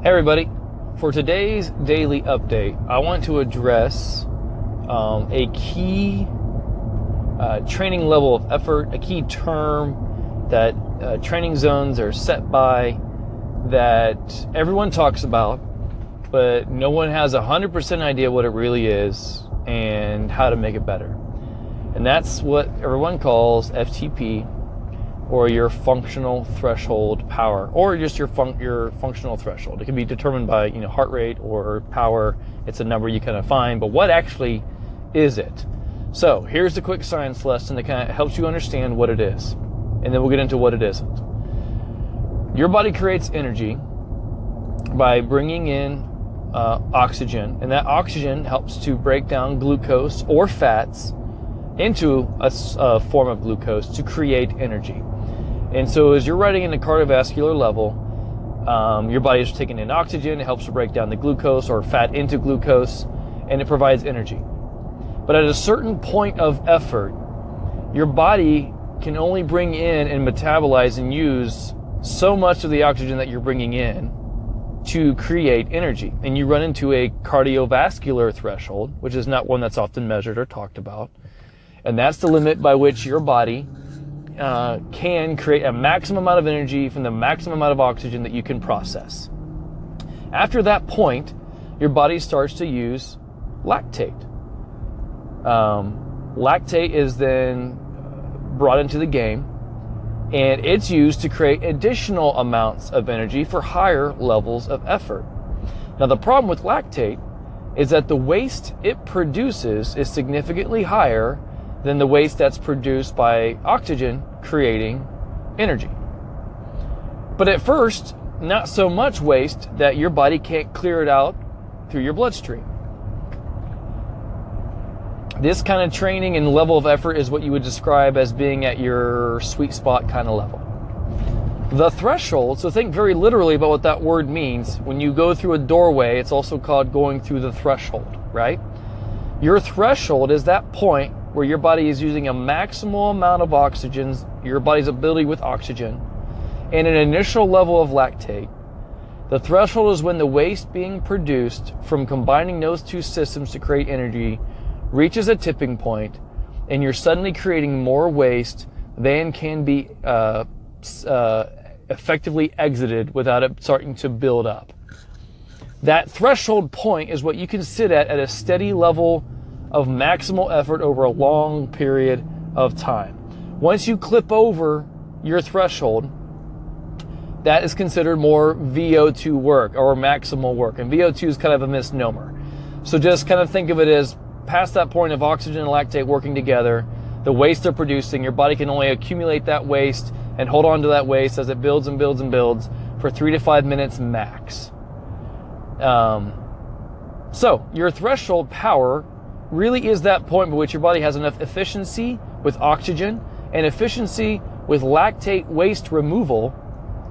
Hey, everybody. For today's daily update, I want to address um, a key uh, training level of effort, a key term that uh, training zones are set by that everyone talks about, but no one has a 100% idea what it really is and how to make it better. And that's what everyone calls FTP or your functional threshold power, or just your fun- your functional threshold. It can be determined by you know heart rate or power. It's a number you kind of find, but what actually is it? So here's the quick science lesson that kind of helps you understand what it is, and then we'll get into what it isn't. Your body creates energy by bringing in uh, oxygen, and that oxygen helps to break down glucose or fats into a, a form of glucose to create energy. And so, as you're riding in the cardiovascular level, um, your body is taking in oxygen, it helps to break down the glucose or fat into glucose, and it provides energy. But at a certain point of effort, your body can only bring in and metabolize and use so much of the oxygen that you're bringing in to create energy. And you run into a cardiovascular threshold, which is not one that's often measured or talked about. And that's the limit by which your body uh, can create a maximum amount of energy from the maximum amount of oxygen that you can process. After that point, your body starts to use lactate. Um, lactate is then brought into the game and it's used to create additional amounts of energy for higher levels of effort. Now, the problem with lactate is that the waste it produces is significantly higher than the waste that's produced by oxygen creating energy. But at first, not so much waste that your body can't clear it out through your bloodstream. This kind of training and level of effort is what you would describe as being at your sweet spot kind of level. The threshold, so think very literally about what that word means. When you go through a doorway, it's also called going through the threshold, right? Your threshold is that point where your body is using a maximal amount of oxygen, your body's ability with oxygen, and an initial level of lactate. The threshold is when the waste being produced from combining those two systems to create energy reaches a tipping point, and you're suddenly creating more waste than can be uh, uh, effectively exited without it starting to build up. That threshold point is what you can sit at at a steady level of maximal effort over a long period of time. Once you clip over your threshold, that is considered more VO2 work or maximal work. And VO2 is kind of a misnomer. So just kind of think of it as past that point of oxygen and lactate working together, the waste they're producing, your body can only accumulate that waste and hold on to that waste as it builds and builds and builds for three to five minutes max. Um, so your threshold power really is that point by which your body has enough efficiency with oxygen and efficiency with lactate waste removal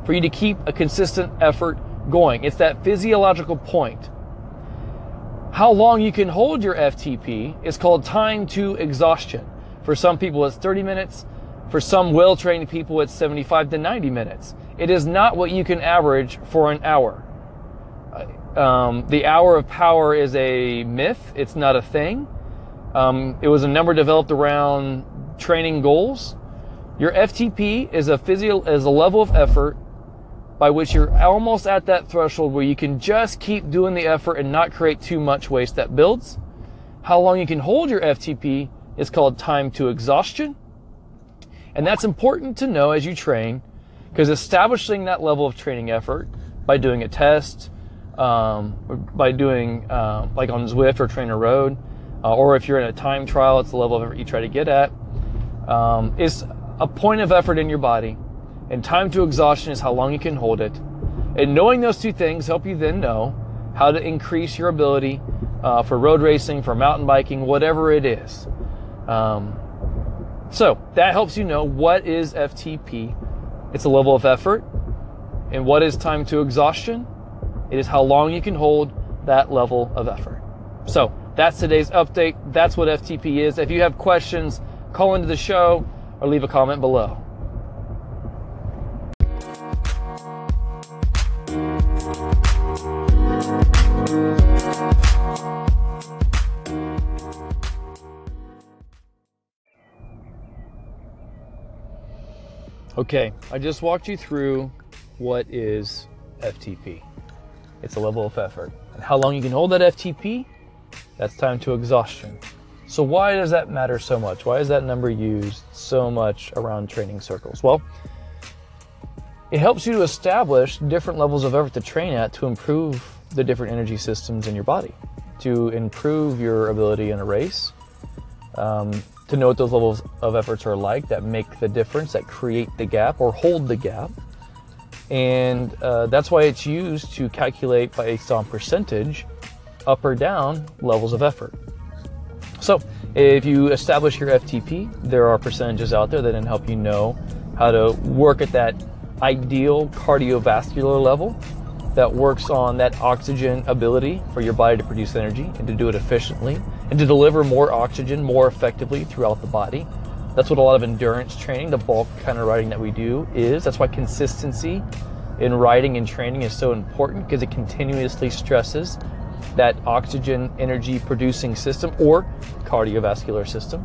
for you to keep a consistent effort going. It's that physiological point. How long you can hold your FTP is called time to exhaustion. For some people, it's 30 minutes. For some well trained people, it's 75 to 90 minutes. It is not what you can average for an hour. Um, the hour of power is a myth. It's not a thing. Um, it was a number developed around training goals. Your FTP is a physio is a level of effort by which you're almost at that threshold where you can just keep doing the effort and not create too much waste that builds. How long you can hold your FTP is called time to exhaustion. And that's important to know as you train because establishing that level of training effort by doing a test, um, by doing uh, like on Zwift or Trainer Road, uh, or if you're in a time trial, it's the level of effort you try to get at, um, is a point of effort in your body. And time to exhaustion is how long you can hold it. And knowing those two things help you then know how to increase your ability uh, for road racing, for mountain biking, whatever it is. Um, so that helps you know what is FTP. It's a level of effort. And what is time to exhaustion? It is how long you can hold that level of effort. So that's today's update. That's what FTP is. If you have questions, call into the show or leave a comment below. Okay, I just walked you through what is FTP. It's a level of effort. And how long you can hold that FTP, that's time to exhaustion. So why does that matter so much? Why is that number used so much around training circles? Well, it helps you to establish different levels of effort to train at to improve the different energy systems in your body, to improve your ability in a race, um, to know what those levels of efforts are like that make the difference, that create the gap or hold the gap. And uh, that's why it's used to calculate based on percentage up or down levels of effort. So if you establish your FTP, there are percentages out there that can help you know how to work at that ideal cardiovascular level that works on that oxygen ability for your body to produce energy and to do it efficiently and to deliver more oxygen more effectively throughout the body. That's what a lot of endurance training, the bulk kind of riding that we do is. That's why consistency in riding and training is so important because it continuously stresses that oxygen energy producing system or cardiovascular system.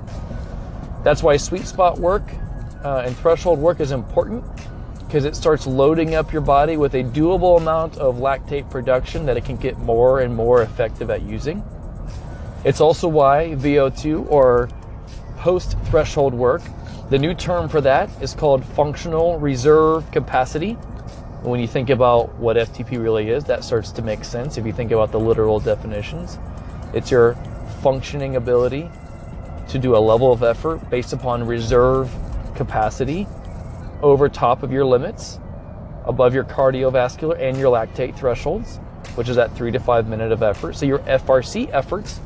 That's why sweet spot work uh, and threshold work is important because it starts loading up your body with a doable amount of lactate production that it can get more and more effective at using. It's also why VO2 or post threshold work, the new term for that is called functional reserve capacity. When you think about what FTP really is, that starts to make sense if you think about the literal definitions. It's your functioning ability to do a level of effort based upon reserve capacity over top of your limits, above your cardiovascular and your lactate thresholds, which is that three to five minute of effort. So your FRC efforts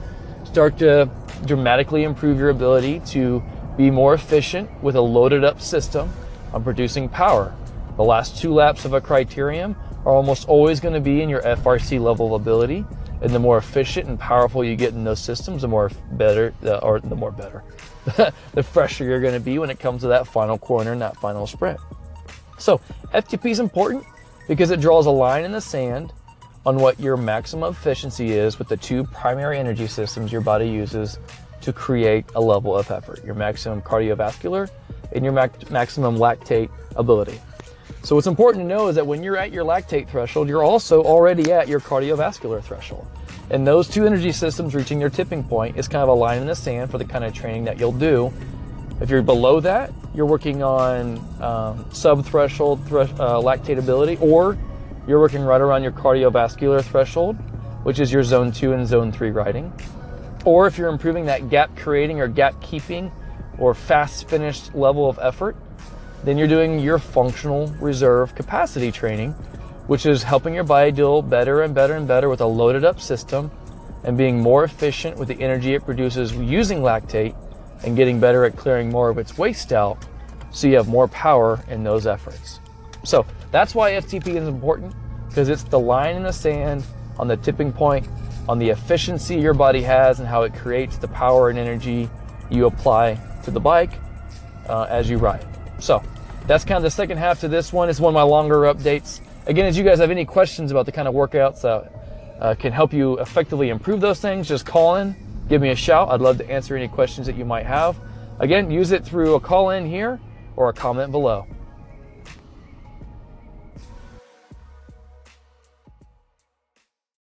start to dramatically improve your ability to be more efficient with a loaded up system on producing power. The last two laps of a criterium are almost always going to be in your FRC level of ability. And the more efficient and powerful you get in those systems, the more better, or the more better, the fresher you're going to be when it comes to that final corner and that final sprint. So FTP is important because it draws a line in the sand on what your maximum efficiency is with the two primary energy systems your body uses to create a level of effort your maximum cardiovascular and your max- maximum lactate ability. So, what's important to know is that when you're at your lactate threshold, you're also already at your cardiovascular threshold. And those two energy systems reaching their tipping point is kind of a line in the sand for the kind of training that you'll do. If you're below that, you're working on um, sub-threshold thresh, uh, lactate ability, or you're working right around your cardiovascular threshold, which is your zone two and zone three riding. Or if you're improving that gap creating or gap keeping or fast finished level of effort, then you're doing your functional reserve capacity training, which is helping your body deal better and better and better with a loaded up system and being more efficient with the energy it produces using lactate and getting better at clearing more of its waste out so you have more power in those efforts. So that's why FTP is important because it's the line in the sand on the tipping point on the efficiency your body has and how it creates the power and energy you apply to the bike uh, as you ride. So that's kind of the second half to this one. It's one of my longer updates. Again, as you guys have any questions about the kind of workouts that uh, can help you effectively improve those things, just call in, give me a shout. I'd love to answer any questions that you might have. Again, use it through a call in here or a comment below.